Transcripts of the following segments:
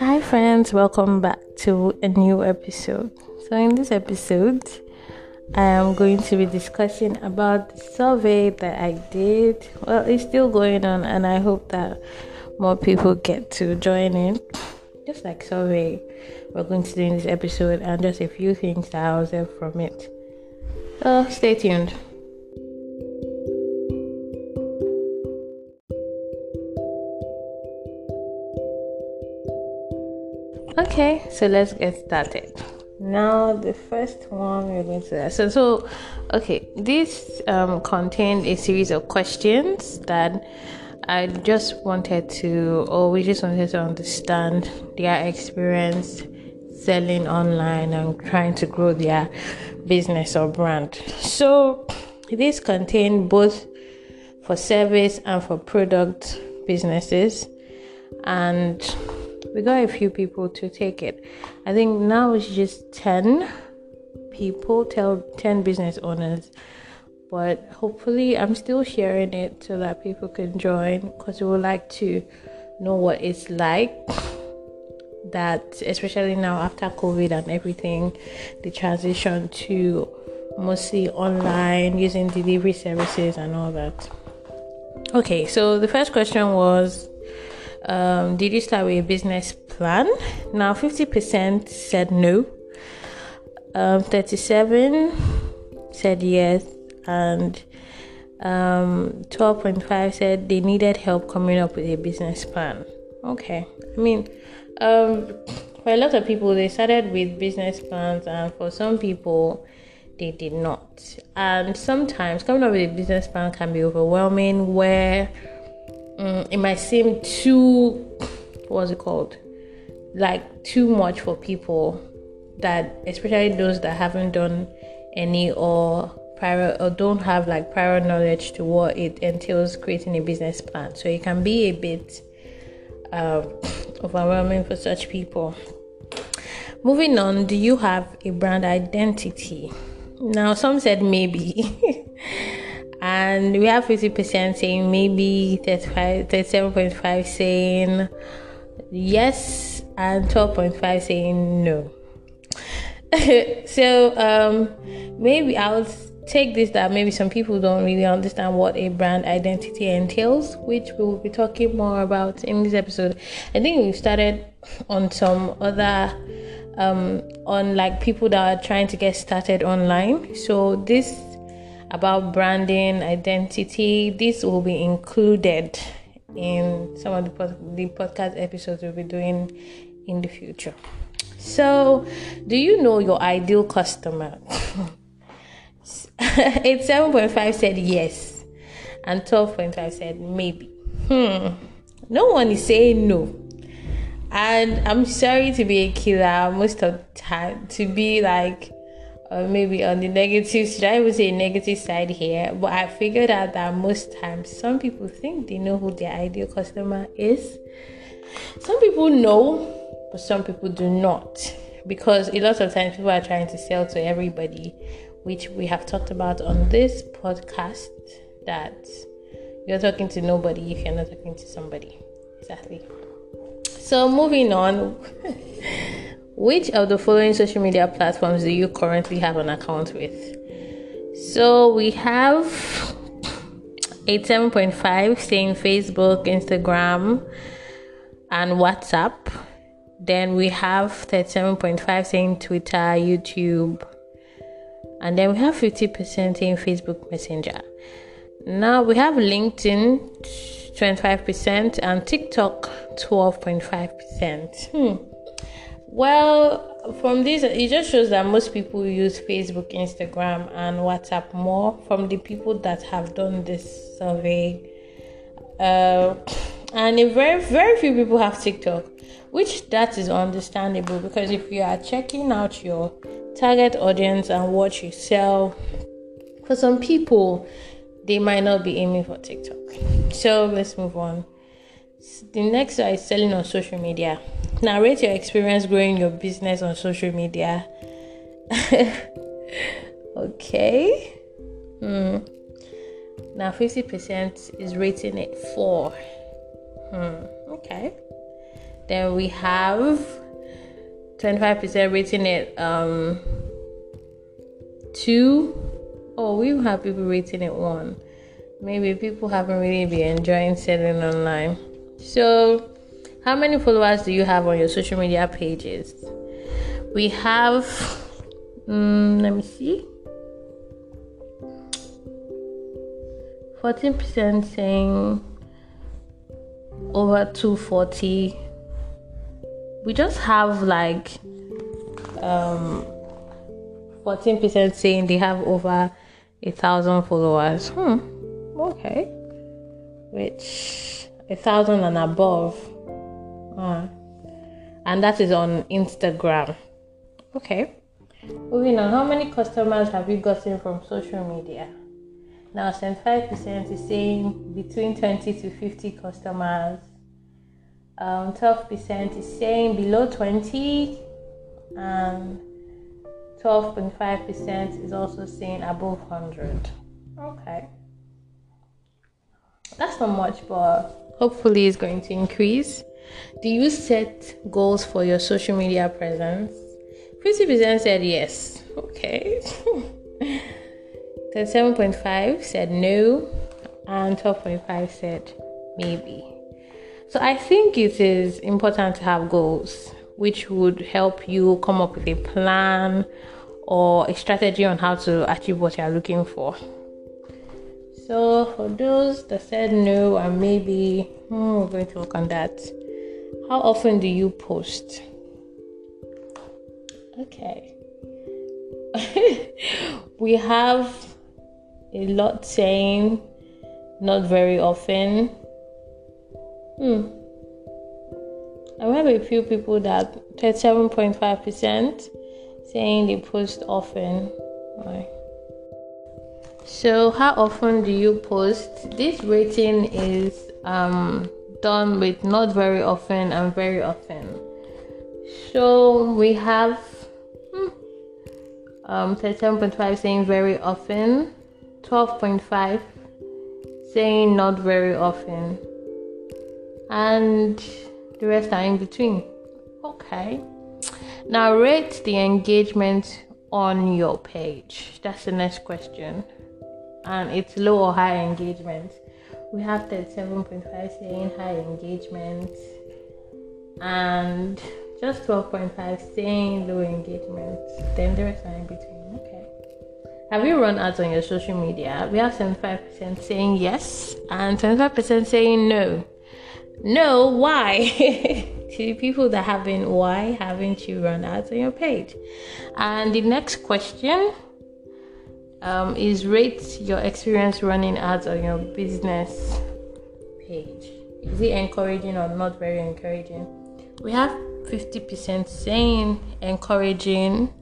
Hi, friends, welcome back to a new episode. So, in this episode, I am going to be discussing about the survey that I did. Well, it's still going on, and I hope that more people get to join in. Just like survey, we're going to do in this episode, and just a few things that I observed from it. So, stay tuned. Okay, so let's get started. Now, the first one we're going to so so okay. This um, contained a series of questions that I just wanted to, or we just wanted to understand their experience selling online and trying to grow their business or brand. So, this contained both for service and for product businesses, and we got a few people to take it. I think now it's just 10 people, tell 10 business owners. But hopefully, I'm still sharing it so that people can join because we would like to know what it's like. That, especially now after COVID and everything, the transition to mostly online using delivery services and all that. Okay, so the first question was um, did you start with a business plan? Now, 50% said no, um, 37 said yes, and um, 12.5 said they needed help coming up with a business plan. Okay, I mean, um, for a lot of people, they started with business plans, and for some people, they did not. And sometimes coming up with a business plan can be overwhelming, where um, it might seem too what's it called? Like too much for people that especially those that haven't done any or prior or don't have like prior knowledge to what it entails creating a business plan. So it can be a bit um, overwhelming for such people. Moving on do you have a brand identity? Now some said maybe and we have 50% saying maybe 35 37.5 saying yes and 12.5 saying no. So um maybe i'll take this that maybe some people don't really understand what a brand identity entails which we will be talking more about in this episode. I think we started on some other um on like people that are trying to get started online. So this about branding, identity. This will be included in some of the, pod- the podcast episodes we'll be doing in the future. So, do you know your ideal customer? 87.5 said yes, and 12.5 said maybe. Hmm. No one is saying no. And I'm sorry to be a killer most of the time, to be like, or maybe on the negative should I even say negative side here? But I figured out that most times some people think they know who their ideal customer is. Some people know, but some people do not. Because a lot of times people are trying to sell to everybody, which we have talked about on this podcast that you're talking to nobody if you're not talking to somebody. Exactly. So moving on. Which of the following social media platforms do you currently have an account with? So we have 87.5 saying Facebook, Instagram, and WhatsApp. Then we have 37.5 saying Twitter, YouTube. And then we have 50% saying Facebook Messenger. Now we have LinkedIn 25% and TikTok 12.5%. Hmm. Well, from this, it just shows that most people use Facebook, Instagram, and WhatsApp more. From the people that have done this survey, uh, and very very few people have TikTok, which that is understandable because if you are checking out your target audience and what you sell, for some people, they might not be aiming for TikTok. So let's move on. The next is selling on social media. Narrate your experience growing your business on social media. okay. Hmm. Now 50% is rating it 4. Hmm. Okay. Then we have 25% rating it um, two. Oh, we have people rating it one. Maybe people haven't really been enjoying selling online. So, how many followers do you have on your social media pages? We have, um, let me see, 14% saying over 240 we just have like um 14% saying they have over a thousand followers. Hmm okay. Which a thousand and above uh, and that is on instagram. Okay. Moving on how many customers have you gotten from social media? Now 75% is saying between 20 to 50 customers. Um, 12% is saying below 20 and 12.5% is also saying above 100 okay. That's not much but hopefully it's going to increase do you set goals for your social media presence 50% said yes okay 37.5 said no and 12.5 said maybe so I think it is important to have goals which would help you come up with a plan or a strategy on how to achieve what you're looking for. So for those that said no and maybe hmm, we're going to work on that. How often do you post? Okay. we have a lot saying not very often Hmm. I have a few people that 37.5% saying they post often. So, how often do you post? This rating is um, done with not very often and very often. So, we have hmm, um, 37.5 saying very often, 12.5 saying not very often and the rest are in between. Okay. Now rate the engagement on your page. That's the next question. And it's low or high engagement. We have 37.5 saying high engagement and just 12.5 saying low engagement. Then the rest are in between. Okay. Have you run ads on your social media? We have 75% saying yes and 25% saying no. No, why? to the people that haven't, why haven't you run ads on your page? And the next question um, is rate your experience running ads on your business page. Is it encouraging or not very encouraging? We have 50% saying encouraging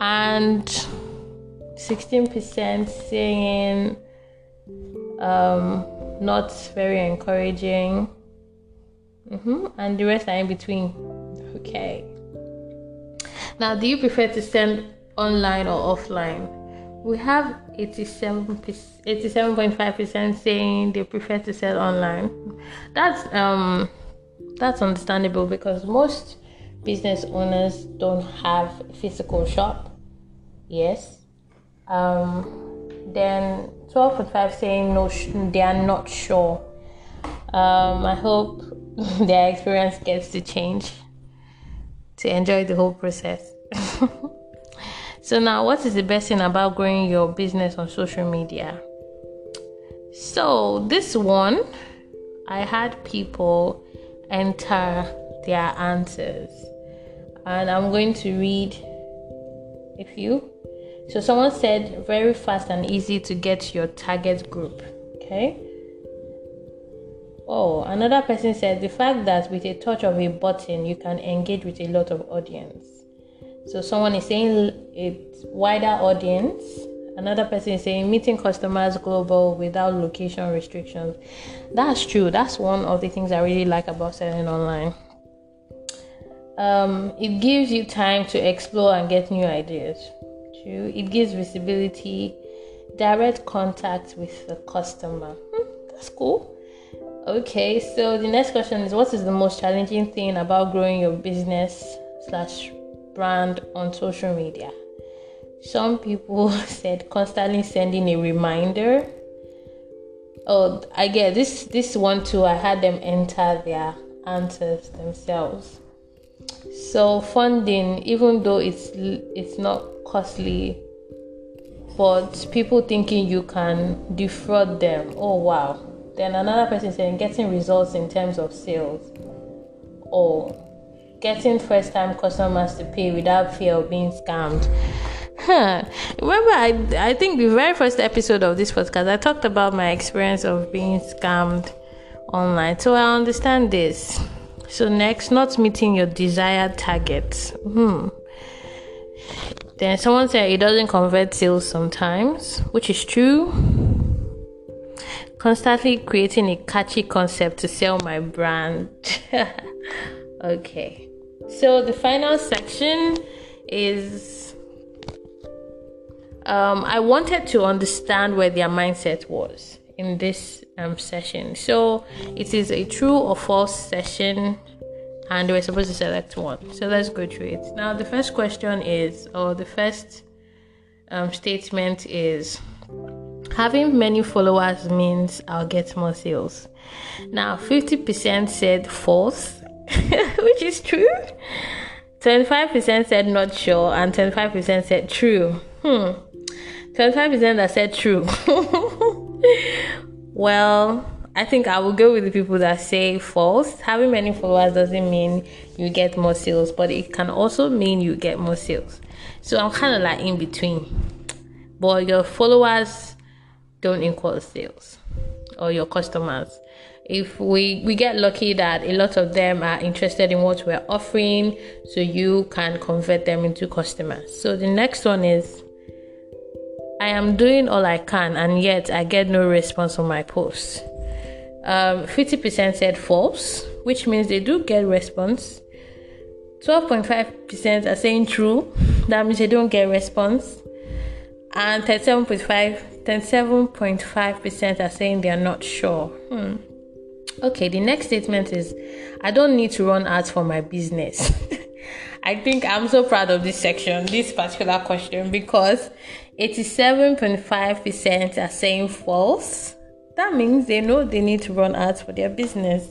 and 16% saying um, not very encouraging Mm-hmm. And the rest are in between. Okay. Now, do you prefer to send online or offline? We have 87 87.5% saying they prefer to sell online. That's um that's understandable because most business owners don't have a physical shop. Yes. Um then 12.5 saying no they are not sure. Um I hope their experience gets to change to enjoy the whole process. so, now what is the best thing about growing your business on social media? So, this one, I had people enter their answers, and I'm going to read a few. So, someone said, very fast and easy to get your target group. Okay. Oh, another person said the fact that with a touch of a button you can engage with a lot of audience. So someone is saying it's wider audience. Another person is saying meeting customers global without location restrictions. That's true. That's one of the things I really like about selling online. Um, it gives you time to explore and get new ideas. True. It gives visibility, direct contact with the customer. Hmm, that's cool Okay, so the next question is what is the most challenging thing about growing your business slash brand on social media? Some people said constantly sending a reminder. Oh, I get this this one too. I had them enter their answers themselves. So funding, even though it's it's not costly, but people thinking you can defraud them. Oh wow. Then another person saying getting results in terms of sales or getting first time customers to pay without fear of being scammed. Huh. Remember, I, I think the very first episode of this podcast, I talked about my experience of being scammed online. So I understand this. So, next, not meeting your desired targets. Hmm. Then someone said it doesn't convert sales sometimes, which is true. Constantly creating a catchy concept to sell my brand. okay. So the final section is um, I wanted to understand where their mindset was in this um, session. So it is a true or false session and we're supposed to select one. So let's go through it. Now, the first question is, or the first um, statement is, having many followers means I'll get more sales. Now, 50% said false, which is true. 25% said not sure, and 25% said true. Hmm. 25% that said true. well, I think I will go with the people that say false. Having many followers doesn't mean you get more sales, but it can also mean you get more sales. So I'm kind of like in between. But your followers don't equal sales or your customers. If we, we get lucky that a lot of them are interested in what we're offering, so you can convert them into customers. So the next one is I am doing all I can and yet I get no response on my posts um, 50% said false, which means they do get response. 12.5% are saying true, that means they don't get response. And 37.5 37.5% are saying they are not sure. Hmm. Okay, the next statement is I don't need to run ads for my business. I think I'm so proud of this section, this particular question, because 87.5% are saying false that means they know they need to run ads for their business.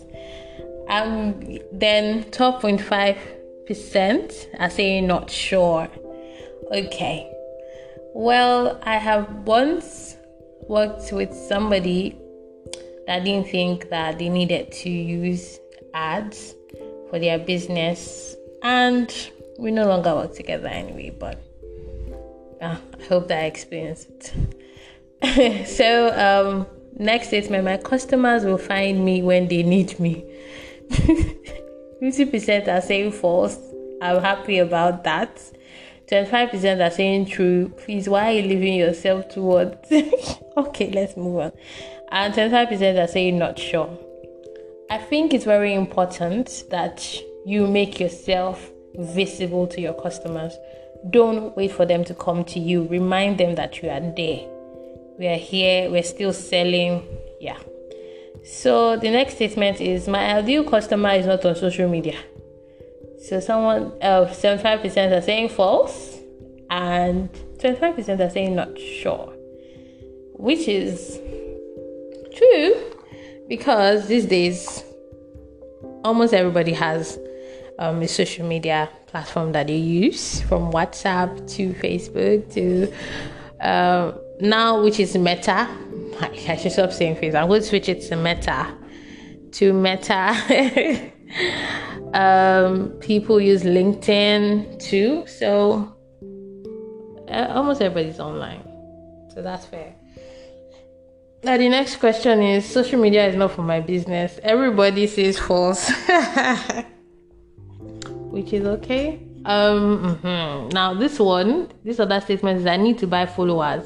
And then 12.5% are saying not sure. Okay. Well, I have once worked with somebody that didn't think that they needed to use ads for their business, and we no longer work together anyway. But uh, I hope that I experienced it. so, um, Next statement my customers will find me when they need me. 50% are saying false. I'm happy about that. 25% are saying true. Please, why are you leaving yourself towards? okay, let's move on. And 25% are saying not sure. I think it's very important that you make yourself visible to your customers. Don't wait for them to come to you. Remind them that you are there we are here, we're still selling. Yeah. So the next statement is my ideal customer is not on social media. So someone uh, 75% are saying false and 25% are saying not sure. Which is true because these days almost everybody has um, a social media platform that they use from WhatsApp to Facebook to uh, now, which is Meta. I should stop saying Facebook. I'm going to switch it to Meta. To Meta. um, people use LinkedIn too. So uh, almost everybody's online. So that's fair. Now the next question is social media is not for my business. Everybody says false. Which is okay. Um mm-hmm. now this one, this other statement is I need to buy followers.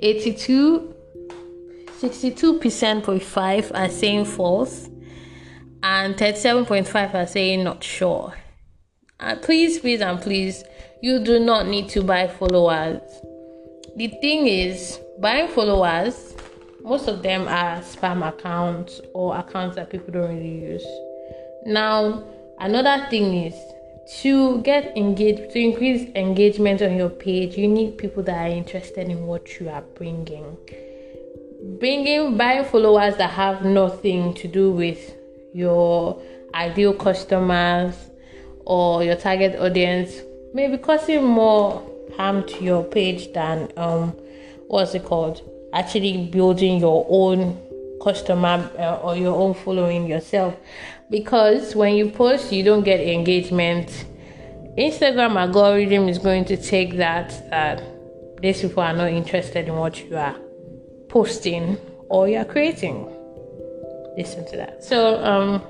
82 62.5 are saying false and 37.5 are saying not sure. Please, please, and please, you do not need to buy followers. The thing is, buying followers most of them are spam accounts or accounts that people don't really use. Now, another thing is to get engaged, to increase engagement on your page, you need people that are interested in what you are bringing. Bringing buying followers that have nothing to do with your ideal customers or your target audience may be causing more harm to your page than um what's it called? Actually building your own customer uh, or your own following yourself. Because when you post you don't get engagement. Instagram algorithm is going to take that that these people are not interested in what you are posting or you're creating. Listen to that. So um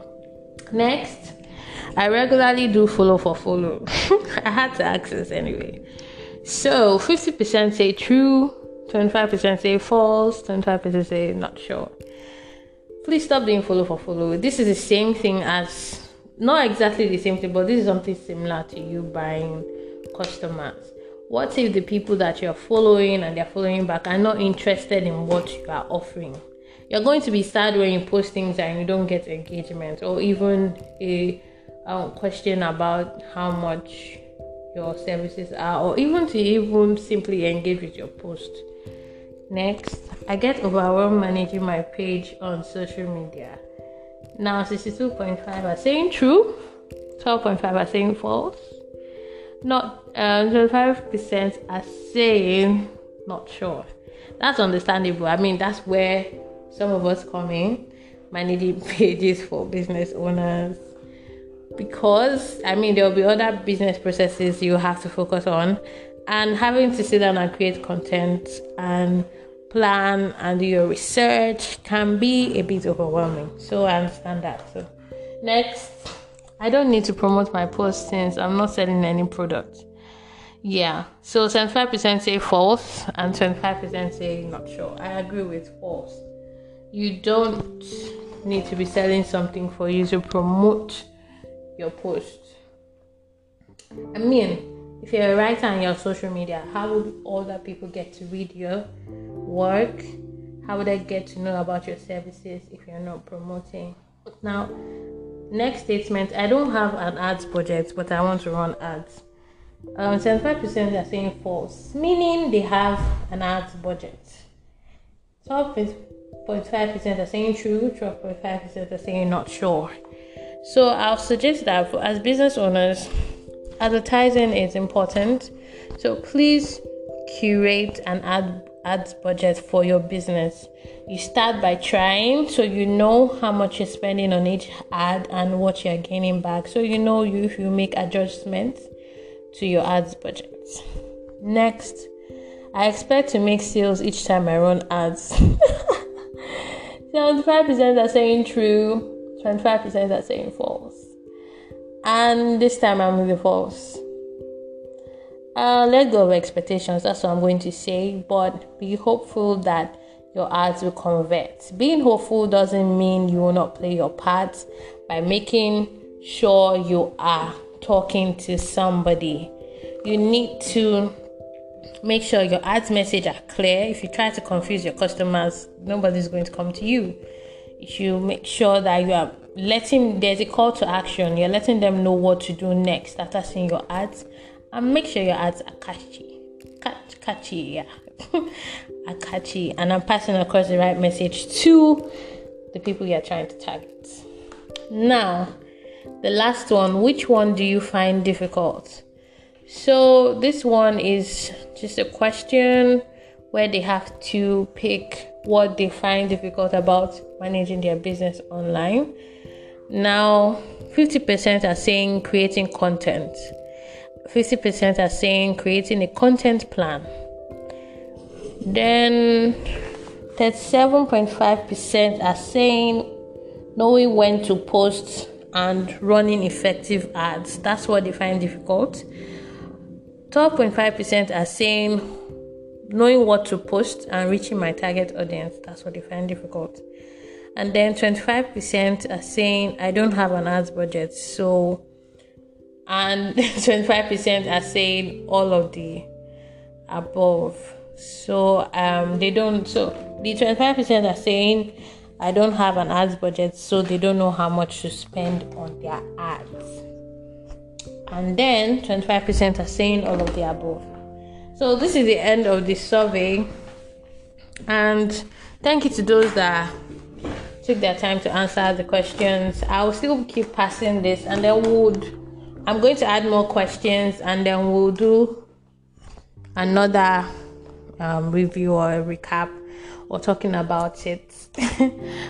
next i regularly do follow for follow. I had to access anyway. So 50% say true 25% say false, 25% say not sure. Please stop doing follow for follow. This is the same thing as, not exactly the same thing, but this is something similar to you buying customers. What if the people that you're following and they're following back are not interested in what you are offering? You're going to be sad when you post things and you don't get engagement or even a um, question about how much your services are, or even to even simply engage with your post. Next, I get overwhelmed managing my page on social media. Now, 62.5 are saying true, 12.5 are saying false. Not um, 25% are saying not sure. That's understandable. I mean, that's where some of us come in, managing pages for business owners. Because, I mean, there will be other business processes you have to focus on, and having to sit down and create content and plan and do your research can be a bit overwhelming. So I understand that. So next, I don't need to promote my post since I'm not selling any product. Yeah, so 75% say false and 25% say not sure. I agree with false. You don't need to be selling something for you to promote your post. I mean, if you're a writer on your social media, how would other people get to read your work? How would I get to know about your services if you're not promoting? Now, next statement I don't have an ads budget, but I want to run ads. Um, 75% are saying false, meaning they have an ads budget. 12.5% are saying true, 12.5% are saying not sure. So I'll suggest that for, as business owners, advertising is important. So please curate an ad ads budget for your business. You start by trying so you know how much you're spending on each ad and what you're gaining back. So you know if you make adjustments to your ads budget. Next, I expect to make sales each time I run ads. 75% are saying true, 25% are saying false. And this time I'm with the false. Uh, let go of expectations. That's what I'm going to say. But be hopeful that your ads will convert. Being hopeful doesn't mean you will not play your part by making sure you are talking to somebody. You need to make sure your ads message are clear. If you try to confuse your customers, nobody's going to come to you. You make sure that you are letting there's a call to action, you're letting them know what to do next after seeing your ads and make sure your ads are catchy. Catch, catchy, yeah. are catchy. And I'm passing across the right message to the people you're trying to target. Now, the last one, which one do you find difficult? So, this one is just a question where they have to pick what they find difficult about managing their business online. Now, 50% are saying creating content. 50% are saying creating a content plan. Then 37.5% are saying knowing when to post and running effective ads. That's what they find difficult. 12.5% are saying knowing what to post and reaching my target audience. That's what they find difficult. And then 25% are saying I don't have an ads budget. So and 25% are saying all of the above. So um, they don't. So the 25% are saying, I don't have an ads budget, so they don't know how much to spend on their ads. And then 25% are saying all of the above. So this is the end of the survey. And thank you to those that took their time to answer the questions. I will still keep passing this and then would I'm going to add more questions and then we'll do another um, review or recap or talking about it.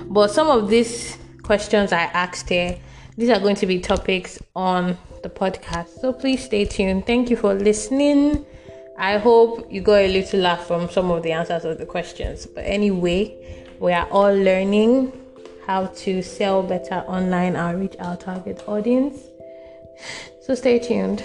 but some of these questions I asked here, these are going to be topics on the podcast. So please stay tuned. Thank you for listening. I hope you got a little laugh from some of the answers of the questions. But anyway, we are all learning how to sell better online and reach our target audience. So stay tuned.